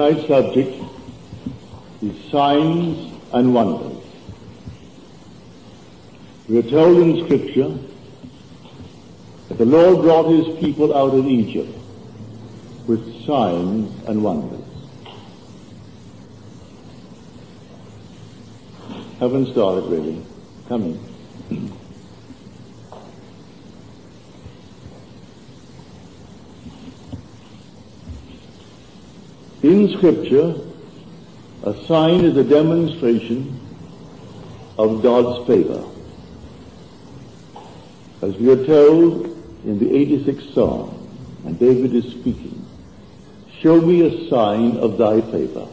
Tonight's subject is signs and wonders. We are told in Scripture that the Lord brought his people out of Egypt with signs and wonders. Haven't started really. Coming. In Scripture, a sign is a demonstration of God's favor. As we are told in the 86th Psalm, and David is speaking, show me a sign of thy favor.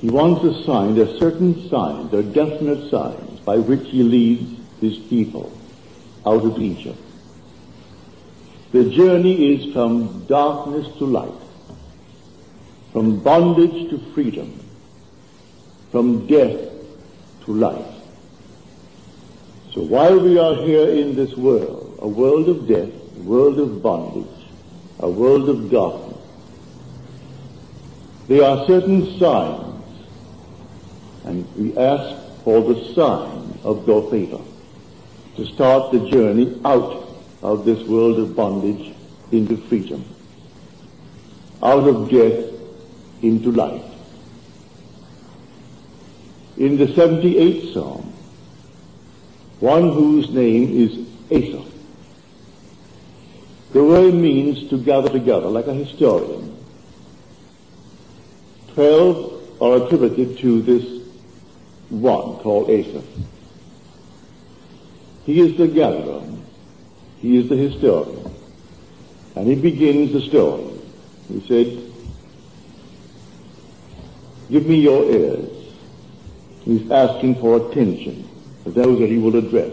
He wants a sign, are certain there are definite signs by which he leads his people out of Egypt. The journey is from darkness to light, from bondage to freedom, from death to life. So while we are here in this world, a world of death, a world of bondage, a world of darkness, there are certain signs, and we ask for the sign of your favor to start the journey out of this world of bondage into freedom, out of death into life. In the 78th Psalm, one whose name is Asaph. The word means to gather together, like a historian. Twelve are attributed to this one called Asaph. He is the gatherer. He is the historian. And he begins the story. He said, give me your ears. He's asking for attention to those that he will address.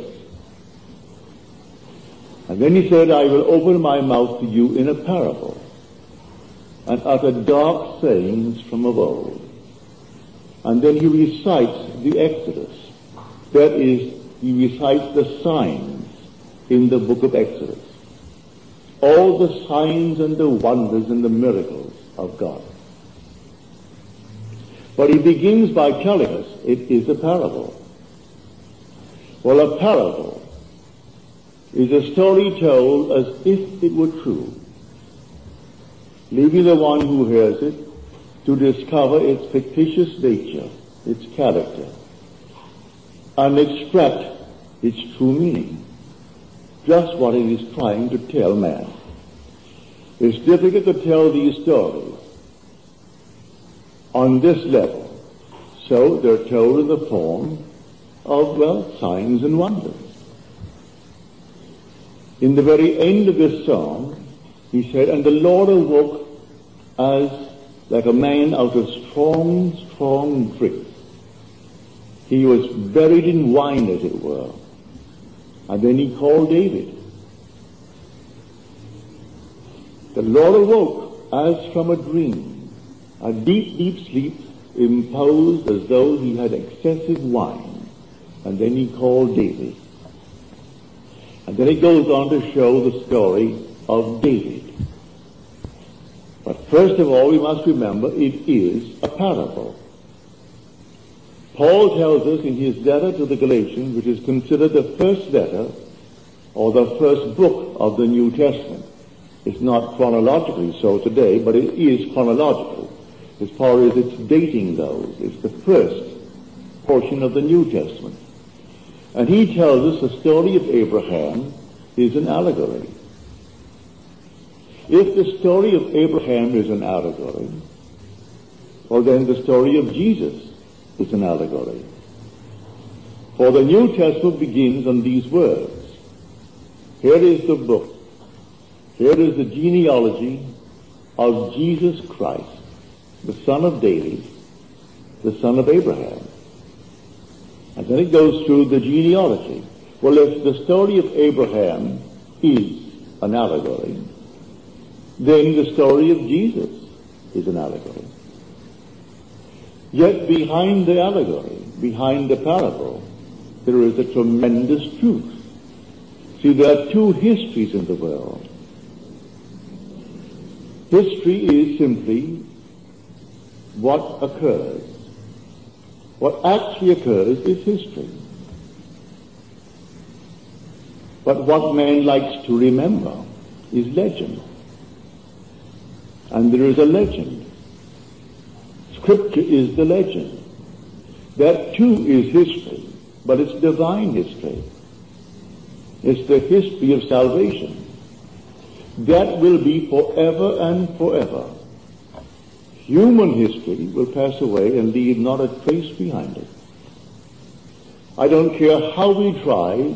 And then he said, I will open my mouth to you in a parable and utter dark sayings from of old. And then he recites the Exodus. That is, he recites the signs in the book of Exodus. All the signs and the wonders and the miracles of God. But he begins by telling us it is a parable. Well, a parable is a story told as if it were true, leaving the one who hears it to discover its fictitious nature, its character, and extract its true meaning, just what it is trying to tell man. It's difficult to tell these stories on this level, so they're told in the form of, well, signs and wonders. In the very end of this psalm, he said, And the Lord awoke as like a man out of strong, strong drink. He was buried in wine, as it were. And then he called David. The Lord awoke as from a dream, a deep, deep sleep imposed as though he had excessive wine. And then he called David. And then it goes on to show the story of David. But first of all, we must remember it is a parable. Paul tells us in his letter to the Galatians, which is considered the first letter or the first book of the New Testament. It's not chronologically so today, but it is chronological as far as its dating goes. It's the first portion of the New Testament. And he tells us the story of Abraham is an allegory. If the story of Abraham is an allegory, well then the story of Jesus is an allegory. For the New Testament begins on these words. Here is the book. Here is the genealogy of Jesus Christ, the son of David, the son of Abraham. And then it goes through the genealogy. Well, if the story of Abraham is an allegory, then the story of Jesus is an allegory. Yet behind the allegory, behind the parable, there is a tremendous truth. See, there are two histories in the world. History is simply what occurs. What actually occurs is history. But what man likes to remember is legend. And there is a legend. Scripture is the legend. That too is history, but it's divine history. It's the history of salvation. That will be forever and forever. Human history will pass away and leave not a trace behind it. I don't care how we try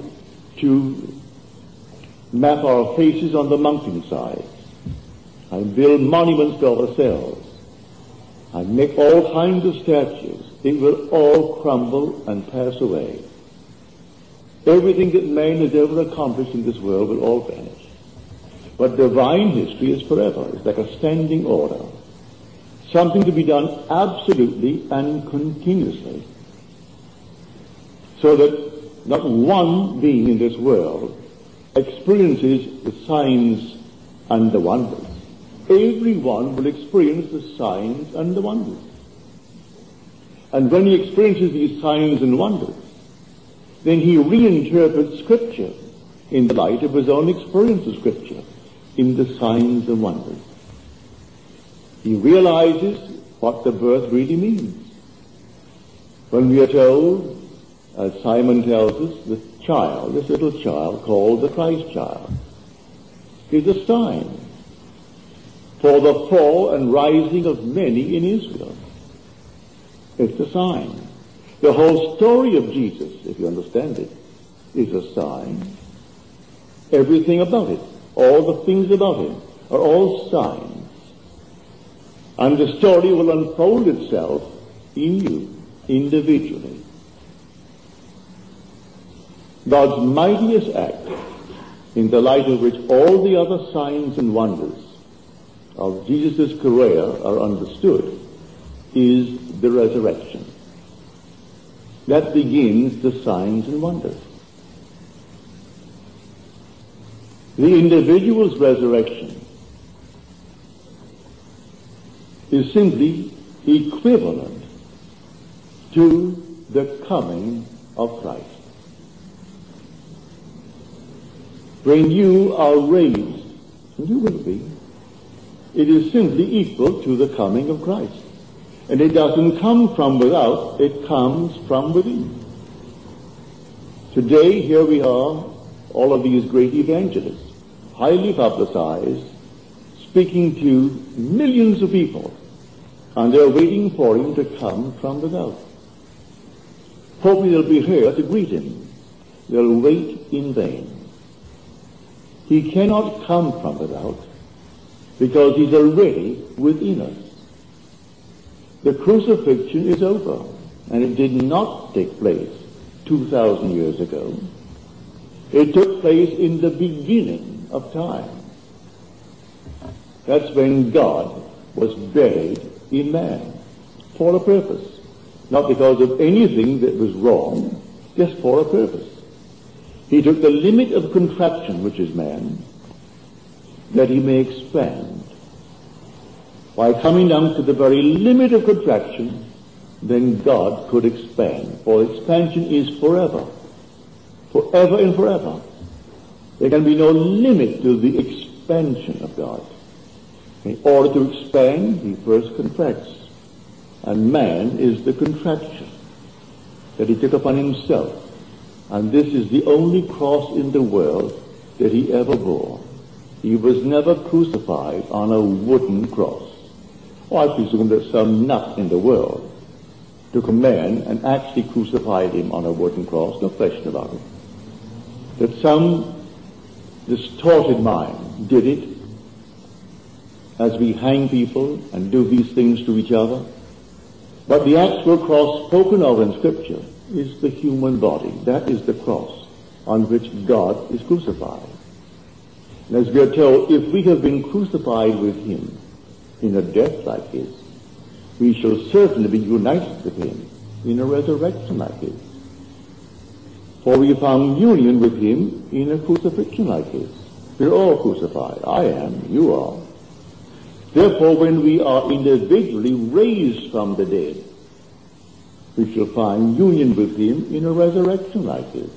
to map our faces on the mountainside and build monuments to ourselves and make all kinds of statues. It will all crumble and pass away. Everything that man has ever accomplished in this world will all vanish. But divine history is forever. It's like a standing order. Something to be done absolutely and continuously. So that not one being in this world experiences the signs and the wonders. Everyone will experience the signs and the wonders. And when he experiences these signs and wonders, then he reinterprets Scripture in the light of his own experience of Scripture, in the signs and wonders. He realizes what the birth really means. When we are told, as Simeon tells us, the child, this little child called the Christ child, is a sign for the fall and rising of many in Israel. It's a sign. The whole story of Jesus, if you understand it, is a sign. Everything about it, all the things about him, are all signs. And the story will unfold itself in you individually. God's mightiest act, in the light of which all the other signs and wonders of Jesus' career are understood, is the resurrection. That begins the signs and wonders. The individual's resurrection is simply equivalent to the coming of Christ. When you are raised, and you will be, it is simply equal to the coming of Christ. And it doesn't come from without, it comes from within. Today, here we are, all of these great evangelists, highly publicized, speaking to millions of people, and they're waiting for him to come from without. Hoping they'll be here to greet him. They'll wait in vain. He cannot come from without because he's already within us. The crucifixion is over and it did not take place 2,000 years ago. It took place in the beginning of time. That's when God was buried in man for a purpose. Not because of anything that was wrong, just for a purpose. He took the limit of contraction, which is man, that he may expand. By coming down to the very limit of contraction, then God could expand. For expansion is forever. Forever and forever. There can be no limit to the expansion of God. In order to expand, he first contracts. And man is the contraction that he took upon himself and this is the only cross in the world that he ever bore. He was never crucified on a wooden cross. Well, I presume that some nut in the world took a man and actually crucified him on a wooden cross, no question about it. That some distorted mind did it as we hang people and do these things to each other. But the actual cross spoken of in Scripture is the human body. That is the cross on which God is crucified. And as we are told, if we have been crucified with him, in a death like his. We shall certainly be united with him in a resurrection like his. For we found union with him in a crucifixion like his. We're all crucified. I am. You are. Therefore, when we are individually raised from the dead, we shall find union with him in a resurrection like this.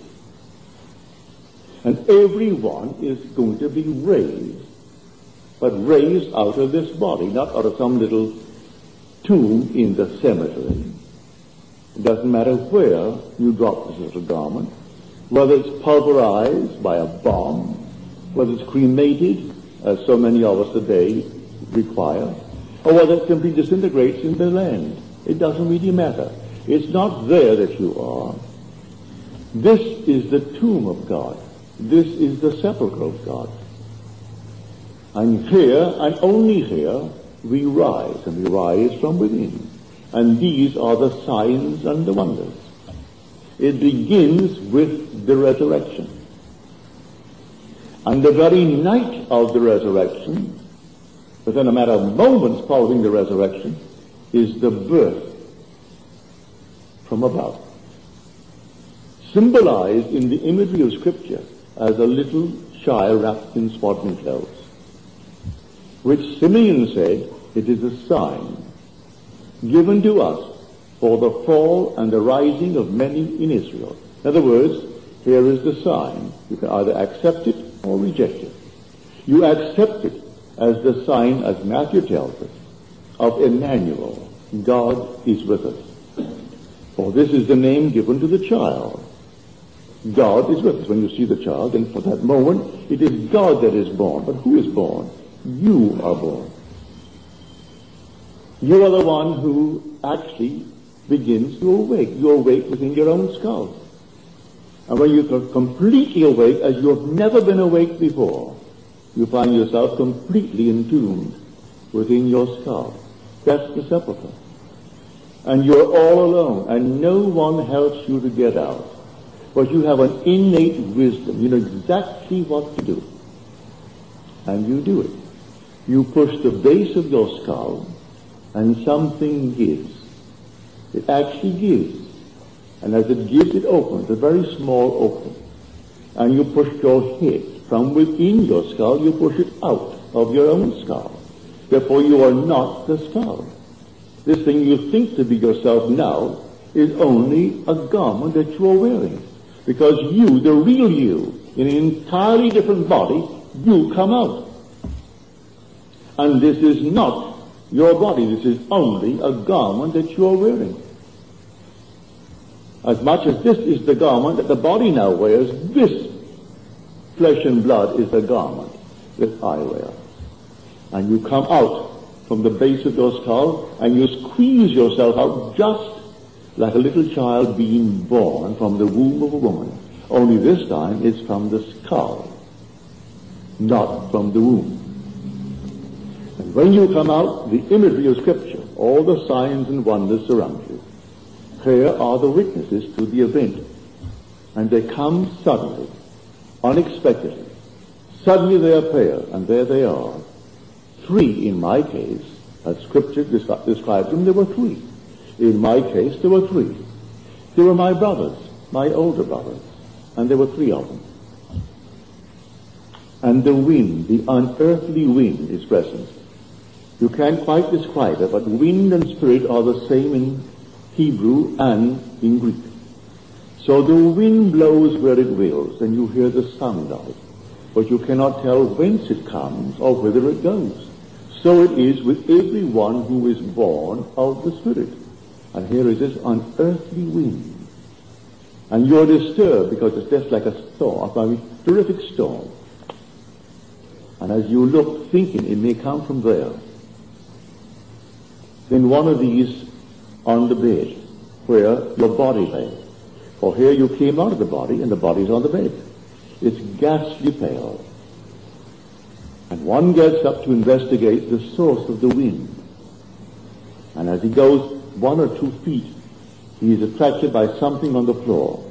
And everyone is going to be raised, but raised out of this body, not out of some little tomb in the cemetery. It doesn't matter where you drop this little garment, whether it's pulverized by a bomb, whether it's cremated, as so many of us today require, or whether it simply disintegrates in the land. It doesn't really matter. It's not there that you are. This is the tomb of God. This is the sepulchre of God. And here, and only here, we rise, and we rise from within. And these are the signs and the wonders. It begins with the resurrection. And the very night of the resurrection, within a matter of moments following the resurrection, is the birth from above. Symbolized in the imagery of Scripture as a little child wrapped in swaddling clothes, which Simeon said it is a sign given to us for the fall and the rising of many in Israel. In other words, here is the sign. You can either accept it or reject it. You accept it as the sign, as Matthew tells us, of Emmanuel. God is with us. For this is the name given to the child. God is with us. When you see the child, and for that moment, it is God that is born. But who is born? You are born. You are the one who actually begins to awake. You awake within your own skull. And when you're completely awake, as you have never been awake before, you find yourself completely entombed within your skull. That's the sepulchre. And you're all alone, and no one helps you to get out. But you have an innate wisdom. You know exactly what to do. And you do it. You push the base of your skull, and something gives. It actually gives. And as it gives, it opens, a very small opening. And you push your head from within your skull, you push it out of your own skull. Therefore, you are not the skull. This thing you think to be yourself now is only a garment that you are wearing. Because you, the real you, in an entirely different body, you come out. And this is not your body. This is only a garment that you are wearing. As much as this is the garment that the body now wears, this flesh and blood is the garment that I wear. And you come out from the base of your skull and you squeeze yourself out just like a little child being born from the womb of a woman. Only this time it's from the skull, not from the womb. And when you come out, the imagery of Scripture, all the signs and wonders surround you. Here are the witnesses to the event. And they come suddenly, unexpectedly. Suddenly they appear, and there they are. Three in my case, as Scripture describes them, there were three. In my case, there were three. They were my brothers, my older brothers, and there were three of them. And the wind, the unearthly wind, is present. You can't quite describe it, but wind and spirit are the same in Hebrew and in Greek. So the wind blows where it wills, and you hear the sound of it, but you cannot tell whence it comes or whither it goes. So it is with everyone who is born of the Spirit. And here is this unearthly wind. And you're disturbed because it's just like a storm, a terrific storm. And as you look thinking it may come from there, then one of these on the bed where your body lay. For here you came out of the body and the body's on the bed. It's ghastly pale. And one gets up to investigate the source of the wind. And as he goes one or two feet, he is attracted by something on the floor.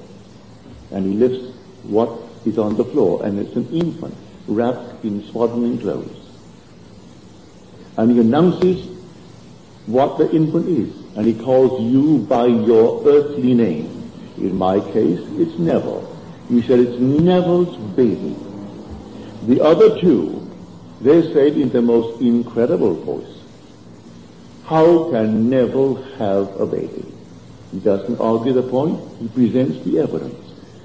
And he lifts what is on the floor, and it's an infant wrapped in swaddling clothes. And he announces what the infant is. And he calls you by your earthly name. In my case, it's Neville. He said it's Neville's baby. The other two, they said in the most incredible voice, how can Neville have a baby? He doesn't argue the point, he presents the evidence.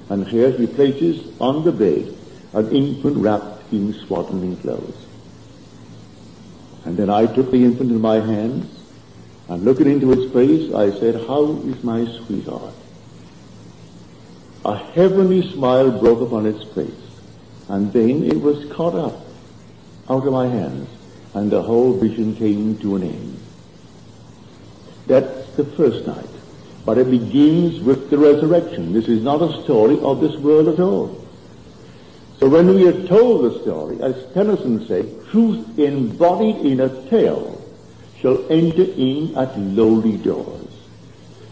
And here he places on the bed an infant wrapped in swaddling clothes. And then I took the infant in my hands and looking into its face, I said, How is my sweetheart? A heavenly smile broke upon its face, and then it was caught up out of my hands, and the whole vision came to an end. That's the first night. But it begins with the resurrection. This is not a story of this world at all. So when we are told the story, as Tennyson said, truth embodied in a tale shall enter in at lowly doors.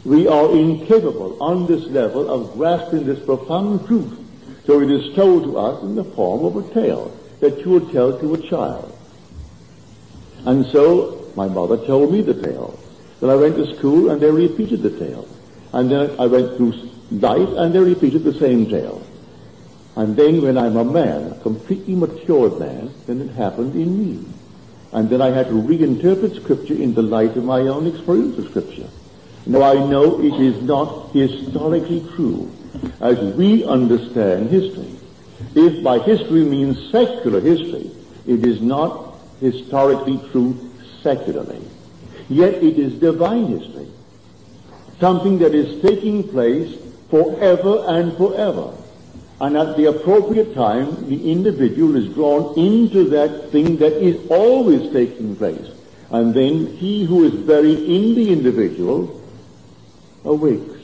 We are incapable on this level of grasping this profound truth. So it is told to us in the form of a tale that you would tell to a child. And so my mother told me the tale. Then I went to school and they repeated the tale. And then I went through life and they repeated the same tale. And then when I'm a man, a completely matured man, then it happened in me. And then I had to reinterpret Scripture in the light of my own experience of Scripture. Now I know it is not historically true as we understand history. If by history means secular history, it is not historically true secularly. Yet it is divine history. Something that is taking place forever and forever. And at the appropriate time, the individual is drawn into that thing that is always taking place. And then he who is buried in the individual awakes,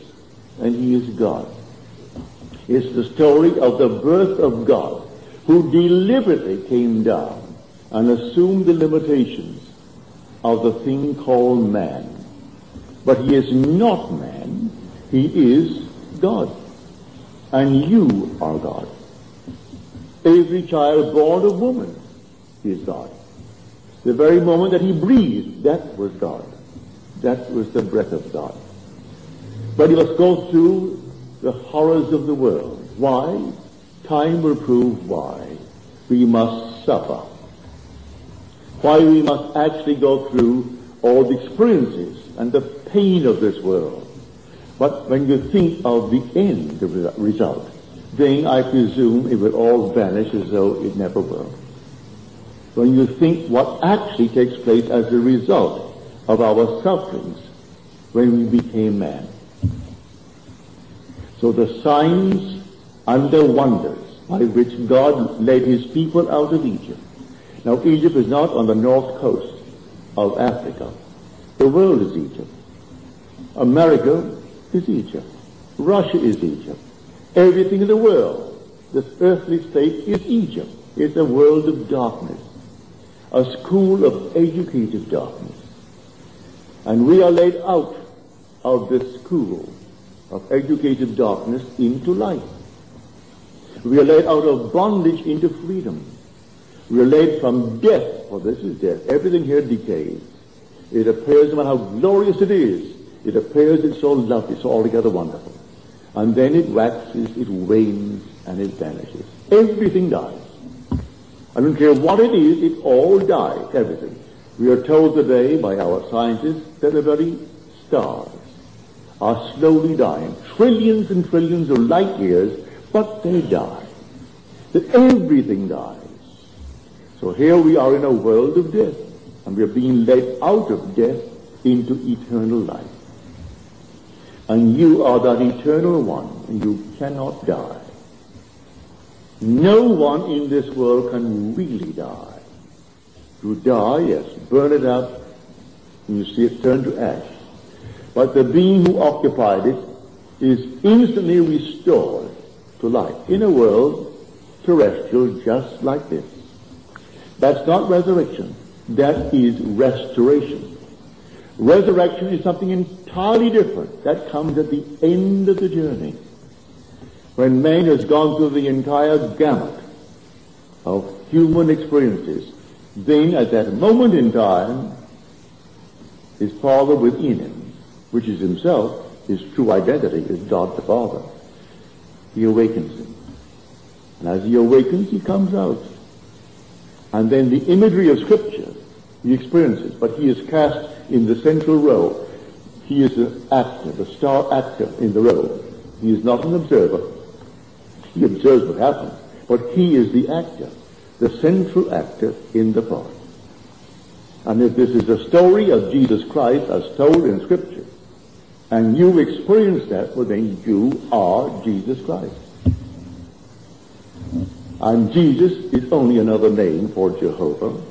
and he is God. It's the story of the birth of God, who deliberately came down and assumed the limitations of the thing called man. But he is not man, he is God and you are God. Every child born of woman is God. The very moment that he breathed, that was God. That was the breath of God. But he must go through the horrors of the world. Why? Time will prove why. We must suffer. Why we must actually go through all the experiences and the pain of this world. But when you think of the end the result, then I presume it will all vanish as though it never were. When you think what actually takes place as a result of our sufferings when we became man. So the signs and the wonders by which God led his people out of Egypt. Now Egypt is not on the north coast of Africa. The world is Egypt. America is Egypt. Russia is Egypt. Everything in the world, this earthly state is Egypt. It's a world of darkness, a school of educative darkness. And we are led out of this school of educative darkness into light. We are led out of bondage into freedom. We are led from death, for this is death. Everything here decays. It appears no matter how glorious it is, it appears it's so lovely, so altogether wonderful. And then it waxes, it wanes, and it vanishes. Everything dies. I don't care what it is, it all dies, everything. We are told today by our scientists that the very stars are slowly dying. Trillions and trillions of light years, but they die. That everything dies. So here we are in a world of death, and we are being led out of death into eternal life. And you are that eternal one, and you cannot die. No one in this world can really die. To die, yes, burn it up, and you see it turn to ash. But the being who occupied it is instantly restored to life in a world terrestrial just like this. That's not resurrection. That is restoration. Resurrection is something entirely different. That comes at the end of the journey. When man has gone through the entire gamut of human experiences, then at that moment in time, his Father within him, which is himself, his true identity is God the Father. He awakens him. And as he awakens, he comes out. And then the imagery of Scripture he experiences, but he is cast in the central role. He is the actor, the star actor in the role. He is not an observer. He observes what happens, but he is the actor, the central actor in the part. And if this is a story of Jesus Christ as told in Scripture, and you experience that, well then you are Jesus Christ. And Jesus is only another name for Jehovah.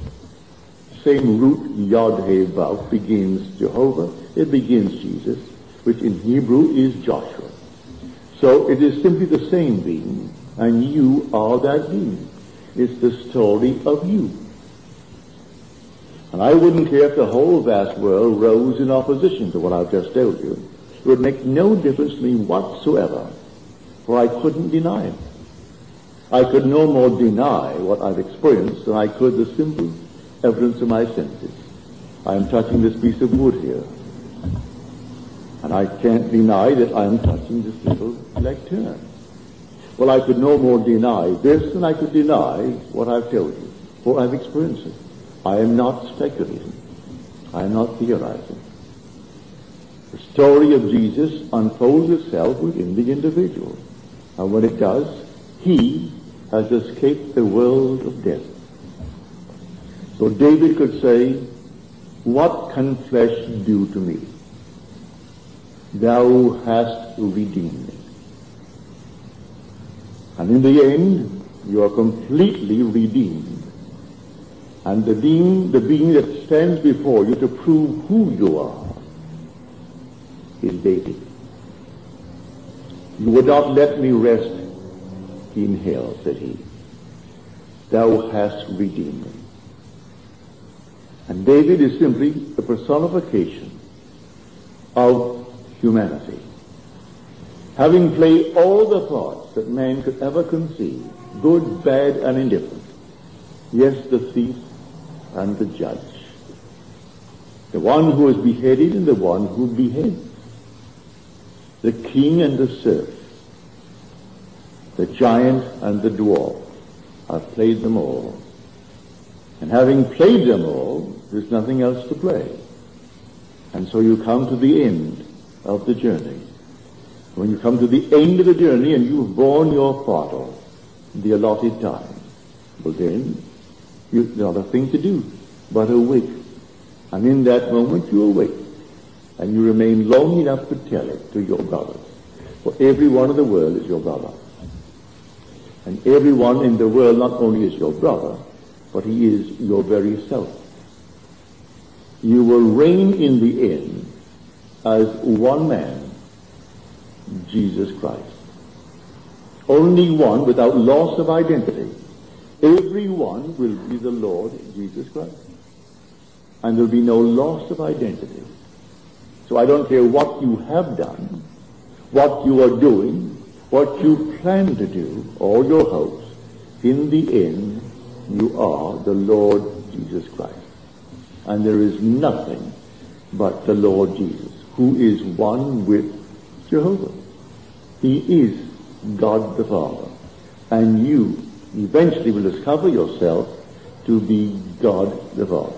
Same root, Yod He Vav, begins Jehovah. It begins Jesus, which in Hebrew is Joshua. So it is simply the same being, and you are that being. It's the story of you. And I wouldn't care if the whole vast world rose in opposition to what I've just told you. It would make no difference to me whatsoever, for I couldn't deny it. I could no more deny what I've experienced than I could the simple evidence of my senses. I am touching this piece of wood here. And I can't deny that I am touching this little lectern. Well, I could no more deny this than I could deny what I've told you, for I've experienced it. I am not speculating. I am not theorizing. The story of Jesus unfolds itself within the individual. And when it does, he has escaped the world of death. So David could say, What can flesh do to me? Thou hast redeemed me. And in the end, you are completely redeemed. And the being, the being that stands before you to prove who you are is David. You would not let me rest in hell, said he. Thou hast redeemed me. And David is simply the personification of humanity. Having played all the parts that man could ever conceive, good, bad, and indifferent, yes, the thief and the judge, the one who is beheaded and the one who beheads, the king and the serf, the giant and the dwarf. I've played them all. And having played them all, there's nothing else to play. And so you come to the end of the journey. When you come to the end of the journey and you've borne your part of the allotted time, well then, you've not a thing to do but awake. And in that moment you awake. And you remain long enough to tell it to your brothers. For every one of the world is your brother. And everyone in the world not only is your brother, but he is your very self. You will reign in the end as one man, Jesus Christ. Only one without loss of identity. Everyone will be the Lord Jesus Christ. And there'll be no loss of identity. So I don't care what you have done, what you are doing, what you plan to do, all your hopes, in the end, you are the Lord Jesus Christ. And there is nothing but the Lord Jesus, who is one with Jehovah. He is God the Father. And you eventually will discover yourself to be God the Father.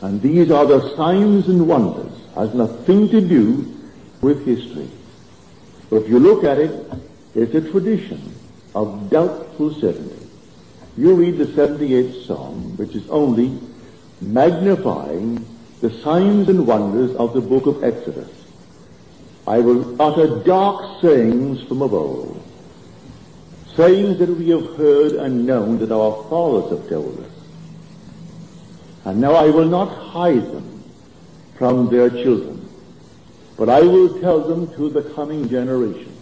And these are the signs and wonders, has nothing to do with history. But if you look at it, it's a tradition of doubtful certainty. You read the 78th Psalm, which is only magnifying the signs and wonders of the book of Exodus. I will utter dark sayings from of old, sayings that we have heard and known that our fathers have told us. And now I will not hide them from their children, but I will tell them to the coming generation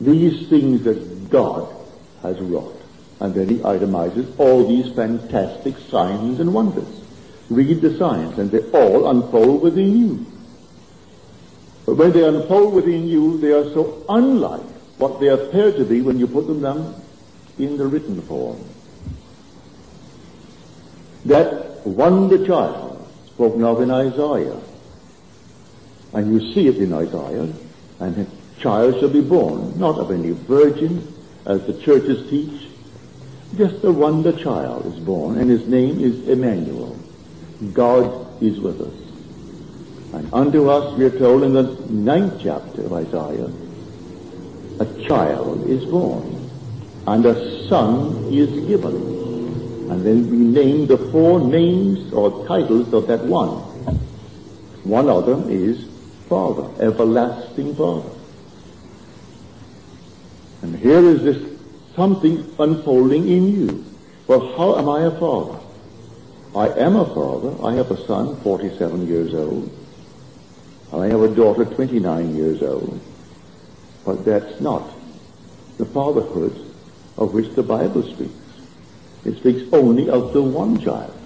these things that God has wrought. And then he itemizes all these fantastic signs and wonders. Read the signs, and they all unfold within you. But when they unfold within you, they are so unlike what they appear to be when you put them down in the written form. That wonder child spoken of in Isaiah. And you see it in Isaiah. And a child shall be born, not of any virgin, as the churches teach. Just a wonder child is born, and his name is Emmanuel. God is with us. And unto us, we are told in the ninth chapter of Isaiah, a child is born, and a son is given. And then we name the four names or titles of that one. One of them is Father, everlasting Father. And here is this something unfolding in you. Well, how am I a father? I am a father. I have a son, 47 years old. I have a daughter, 29 years old. But that's not the fatherhood of which the Bible speaks. It speaks only of the one child.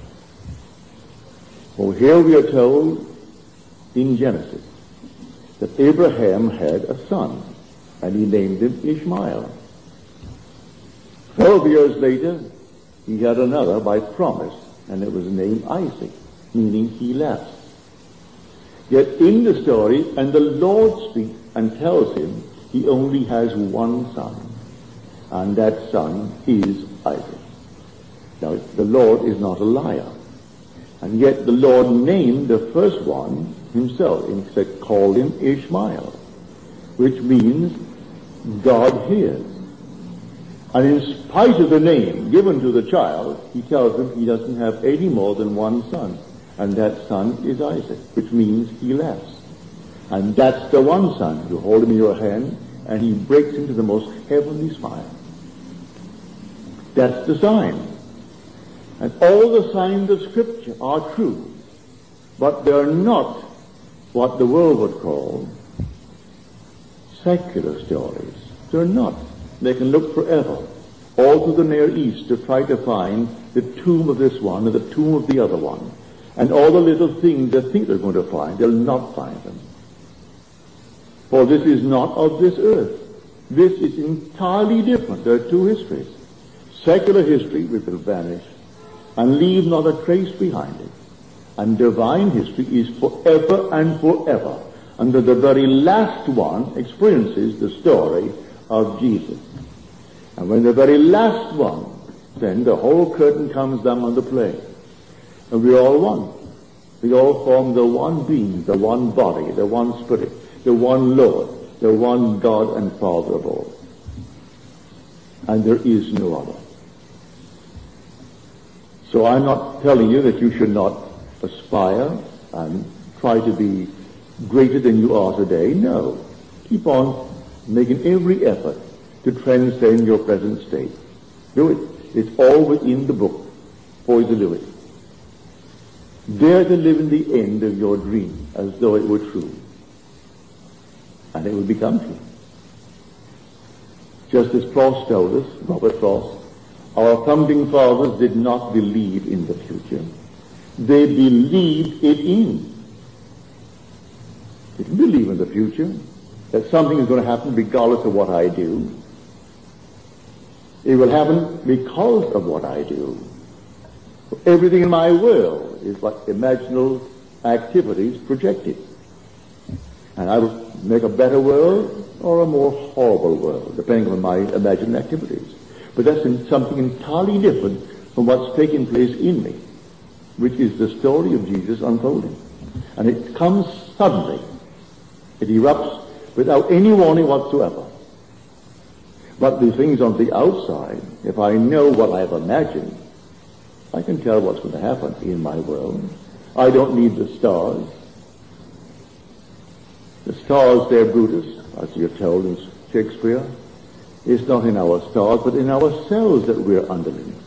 Well, here we are told in Genesis that Abraham had a son, and he named him Ishmael. Twelve years later, he had another by promise, and it was named Isaac, meaning he left. Yet in the story, and the Lord speaks and tells him he only has one son, and that son is Isaac. Now, the Lord is not a liar. And yet the Lord named the first one himself. He said, called him Ishmael, which means God hears. And in spite of the name given to the child, he tells him he doesn't have any more than one son. And that son is Isaac, which means he laughs. And that's the one son. You hold him in your hand, and he breaks into the most heavenly smile. That's the sign. And all the signs of Scripture are true, but they're not what the world would call secular stories. They're not. They can look forever, all through the Near East, to try to find the tomb of this one or the tomb of the other one. And all the little things they think they're going to find, they'll not find them. For this is not of this earth. This is entirely different. There are two histories. Secular history, which will vanish, and leave not a trace behind it. And divine history is forever and forever. Until the very last one experiences the story of Jesus. And when the very last one, then the whole curtain comes down on the play. And we're all one. We all form the one being, the one body, the one spirit, the one Lord, the one God and Father of all. And there is no other. So I'm not telling you that you should not aspire and try to be greater than you are today. No. Keep on making every effort to transcend your present state. Do it. It's all within the book for you to do it. Dare to live in the end of your dream as though it were true. And it will become true. Just as Frost told us, Robert Frost, our founding fathers did not believe in the future. They believed it in. They didn't believe in the future, that something is going to happen regardless of what I do. It will happen because of what I do. Everything in my world is like imaginal activities projected. And I will make a better world or a more horrible world, depending on my imagined activities. But that's something entirely different from what's taking place in me, which is the story of Jesus unfolding. And it comes suddenly. It erupts without any warning whatsoever. But the things on the outside, if I know what I have imagined, I can tell what's going to happen in my world. I don't need the stars. The stars, they're Brutus, as you're told in Shakespeare. It's not in our stars, but in ourselves that we're underlings.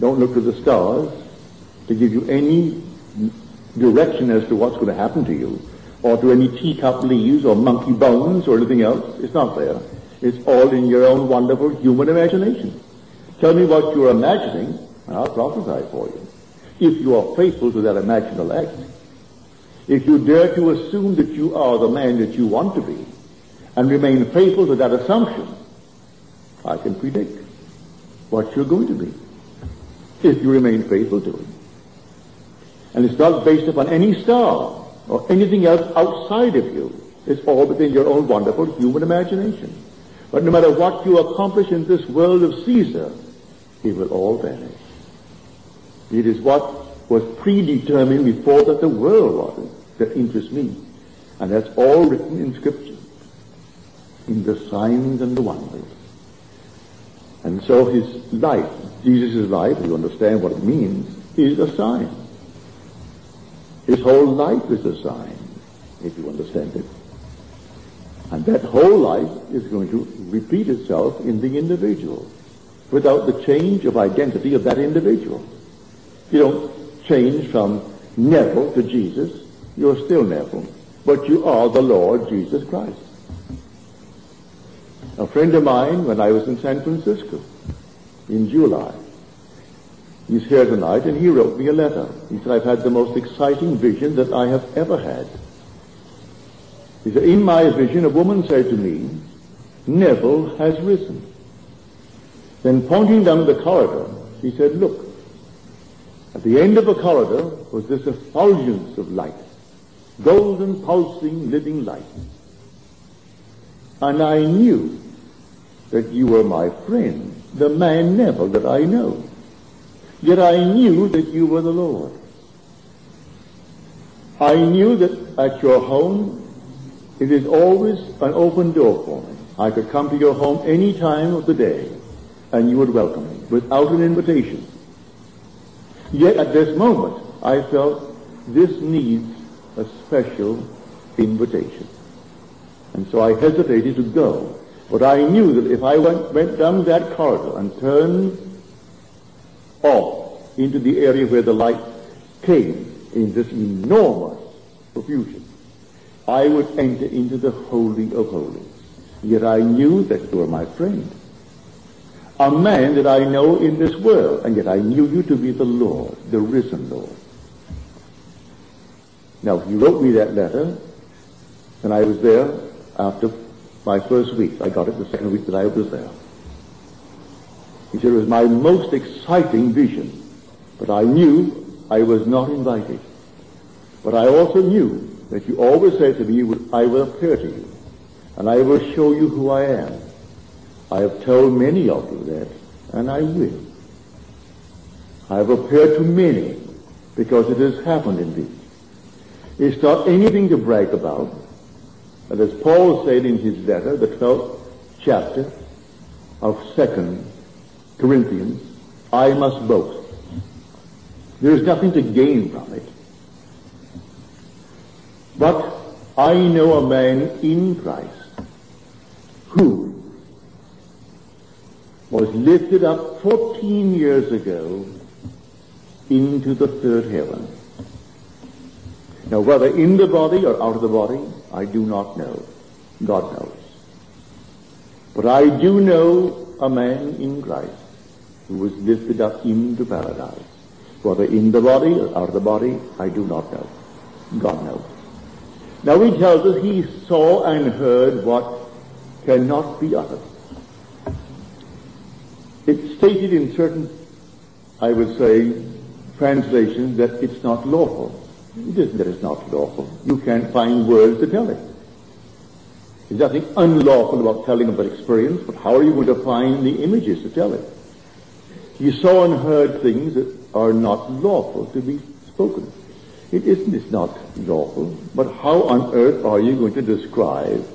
Don't look to the stars to give you any direction as to what's going to happen to you, or to any teacup leaves or monkey bones or anything else. It's not there. It's all in your own wonderful human imagination. Tell me what you're imagining, and I'll prophesy for you. If you are faithful to that imaginal act, if you dare to assume that you are the man that you want to be, and remain faithful to that assumption, I can predict what you're going to be. if you remain faithful to it. And it's not based upon any star or anything else outside of you. It's all within your own wonderful human imagination. But no matter what you accomplish in this world of Caesar, it will all vanish. It is what was predetermined before that the world was that interests me. And that's all written in Scripture, in the signs and the wonders. And so his life, Jesus' life, you understand what it means, is a sign. His whole life is a sign, if you understand it. And that whole life is going to repeat itself in the individual without the change of identity of that individual. You don't from Neville to Jesus. You're still Neville, but you are the Lord Jesus Christ. A friend of mine, when I was in San Francisco in July, he's here tonight, and he wrote me a letter. He said, I've had the most exciting vision that I have ever had. He said, in my vision, a woman said to me, Neville has risen. Then pointing down the corridor, she said, look, at the end of the corridor was this effulgence of light, golden, pulsing, living light. And I knew that you were my friend, the man Neville that I know. Yet I knew that you were the Lord. I knew that at your home it is always an open door for me. I could come to your home any time of the day, and you would welcome me without an invitation. Yet at this moment, I felt this needs a special invitation. And so I hesitated to go. But I knew that if I went, went down that corridor and turned off into the area where the light came in this enormous profusion, I would enter into the Holy of Holies. Yet I knew that you were my friend. A man that I know in this world, and yet I knew you to be the Lord, the risen Lord. Now, he wrote me that letter, and I was there after my first week. I got it the second week that I was there. He said it was my most exciting vision, but I knew I was not invited. But I also knew that you always said to me, I will appear to you, and I will show you who I am. I have told many of you that, and I will. I have appeared to many because it has happened indeed. It's not anything to brag about. But as Paul said in his letter, the 12th chapter of 2nd Corinthians, I must boast. There is nothing to gain from it. But I know a man in Christ who was lifted up 14 years ago into the third heaven. Now, whether in the body or out of the body, I do not know. God knows. But I do know a man in Christ who was lifted up into paradise. Whether in the body or out of the body, I do not know. God knows. Now he tells us he saw and heard what cannot be uttered. It's stated in certain, I would say, translations that it's not lawful. It isn't that it's not lawful. You can't find words to tell it. There's nothing unlawful about telling about experience, but how are you going to find the images to tell it? You saw and heard things that are not lawful to be spoken. It isn't, it's not lawful, but how on earth are you going to describe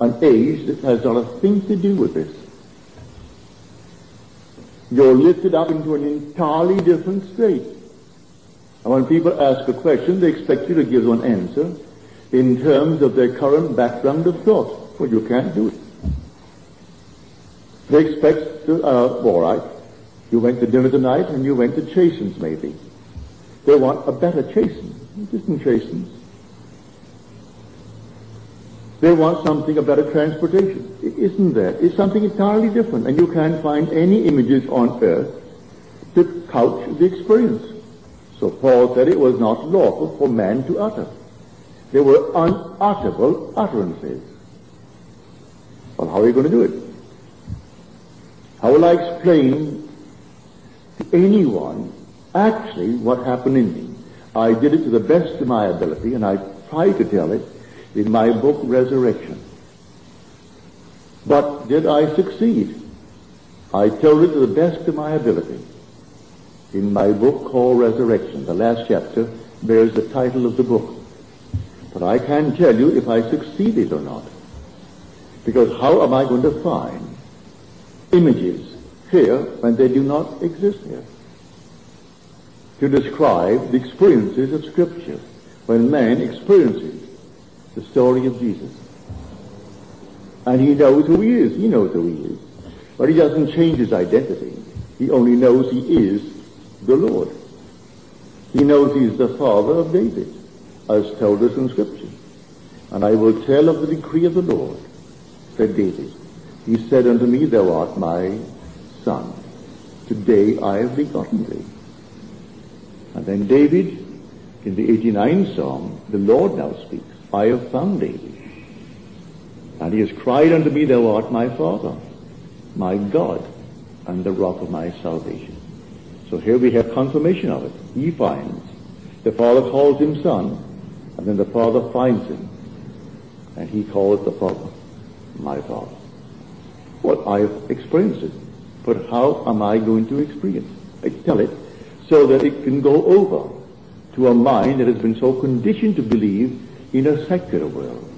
an age that has not a thing to do with this? You're lifted up into an entirely different state. And when people ask a question, they expect you to give them an answer in terms of their current background of thought. Well, you can't do it. They expect to, uh, all right, you went to dinner tonight and you went to Chasen's maybe. They want a better Chasen. It isn't Chasen's. They want something, about transportation. It isn't that. It's something entirely different. And you can't find any images on earth to couch the experience. So Paul said it was not lawful for man to utter. They were unutterable utterances. Well, how are you going to do it? How will I explain to anyone actually what happened in me. I did it to the best of my ability, and I tried to tell it in my book, Resurrection. But did I succeed? I told it to the best of my ability. In my book called Resurrection, the last chapter bears the title of the book. But I can't tell you if I succeeded or not. Because how am I going to find images here when they do not exist here? To describe the experiences of Scripture when man experiences the story of Jesus. And he knows who he is. He knows who he is. But he doesn't change his identity. He only knows he is the Lord. He knows he is the father of David, as told us in Scripture. And I will tell of the decree of the Lord, said David. He said unto me, Thou art my son. Today I have begotten thee. And then David, in the 89th Psalm, the Lord now speaks. I have found David. And he has cried unto me, Thou art my Father, my God, and the rock of my salvation. So here we have confirmation of it. He finds. The Father calls him Son, and then the Father finds him. And he calls the Father my Father. Well, I have experienced it. But how am I going to experience it? I tell it so that it can go over to a mind that has been so conditioned to believe in a secular world.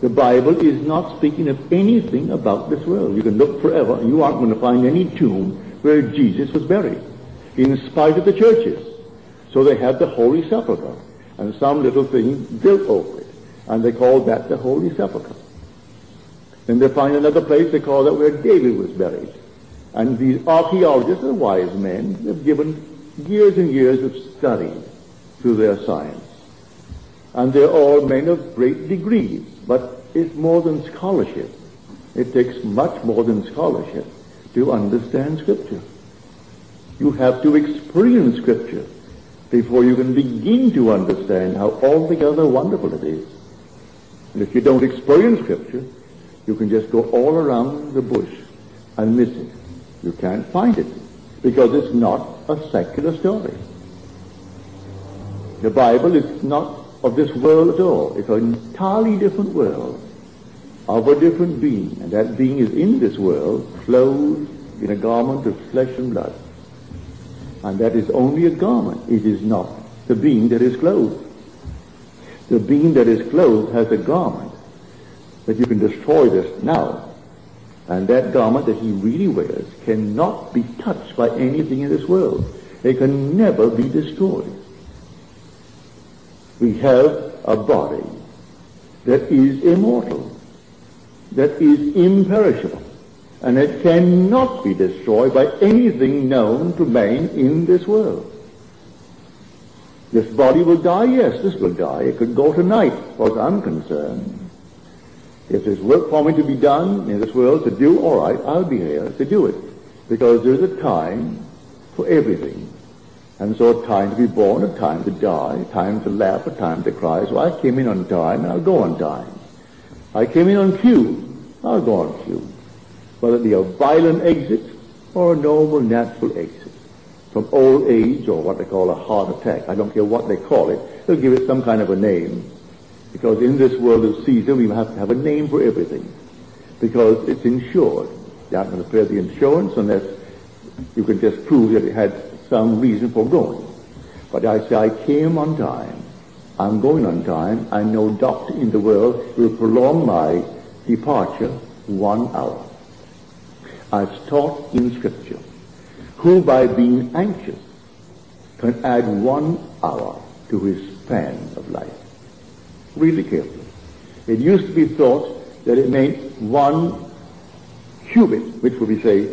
The Bible is not speaking of anything about this world. You can look forever, and you aren't going to find any tomb where Jesus was buried, in spite of the churches. So they had the Holy Sepulchre, and some little thing built over it, and they called that the Holy Sepulchre. Then they find another place, they call that where David was buried. And these archaeologists are wise men. They've given years and years of study to their science. And they're all men of great degrees, but it's more than scholarship. It takes much more than scholarship to understand Scripture. You have to experience Scripture before you can begin to understand how altogether wonderful it is. And if you don't experience Scripture, you can just go all around the bush and miss it. You can't find it because it's not a secular story. The Bible is not of this world at all. It's an entirely different world of a different being. And that being is in this world, clothed in a garment of flesh and blood. And that is only a garment. It is not the being that is clothed. The being that is clothed has a garment that you can destroy this now. And that garment that he really wears cannot be touched by anything in this world. It can never be destroyed we have a body that is immortal, that is imperishable, and it cannot be destroyed by anything known to man in this world. This body will die, yes, this will die. It could go tonight, as I'm concerned. If there's work for me to be done in this world to do, all right, I'll be here to do it. Because there's a time for everything. And so time to be born, a time to die, time to laugh, a time to cry. So I came in on time, and I'll go on time. I came in on cue, I'll go on cue. Whether it be a violent exit or a normal, natural exit. From old age or what they call a heart attack. I don't care what they call it. They'll give it some kind of a name. Because in this world of Caesar, we have to have a name for everything. Because it's insured. You aren't going to pay the insurance unless you can just prove that it had some reason for going. But I say I came on time. I'm going on time, and no doctor in the world will prolong my departure one hour. I've taught in Scripture, who by being anxious can add one hour to his span of life. Really carefully. It used to be thought that it meant one cubit, which would be, say,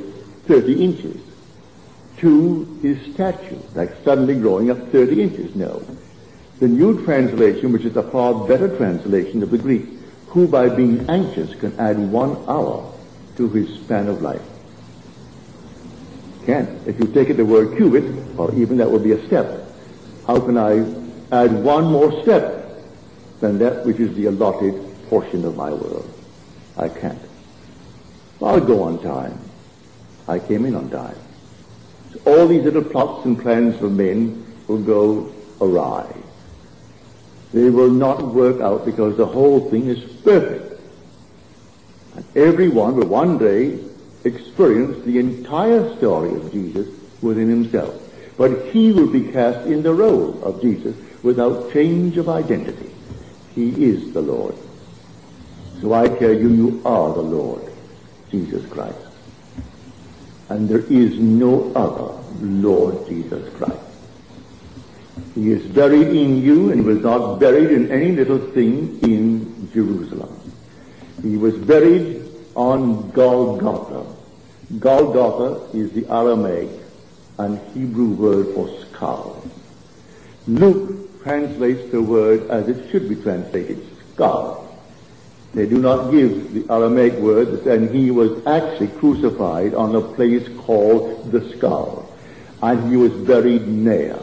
30 inches to his statue, like suddenly growing up 30 inches. No. The new translation, which is a far better translation of the Greek, who by being anxious can add one hour to his span of life. Can't. If you take it the word cubit, or even that would be a step, how can I add one more step than that which is the allotted portion of my world? I can't. I'll go on time. I came in on time. All these little plots and plans for men will go awry. They will not work out because the whole thing is perfect. And everyone will one day experience the entire story of Jesus within himself. But he will be cast in the role of Jesus without change of identity. He is the Lord. So I tell you, you are the Lord, Jesus Christ. And there is no other Lord Jesus Christ. He is buried in you and was not buried in any little thing in Jerusalem. He was buried on Golgotha. Golgotha is the Aramaic and Hebrew word for skull. Luke translates the word as it should be translated, skull. They do not give the Aramaic word, and he was actually crucified on a place called the skull. And he was buried near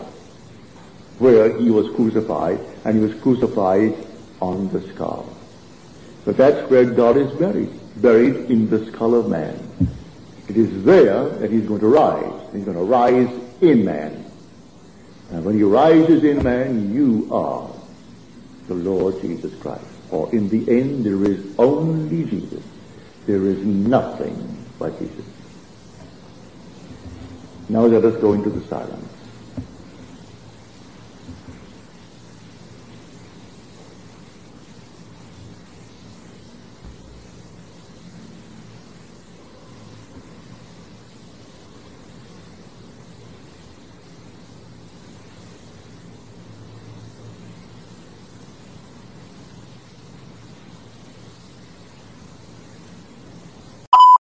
where he was crucified, and he was crucified on the skull. But that's where God is buried, buried in the skull of man. It is there that he's going to rise. He's going to rise in man. And when he rises in man, you are the Lord Jesus Christ. For in the end, there is only Jesus. There is nothing but Jesus. Now let us go into the silence.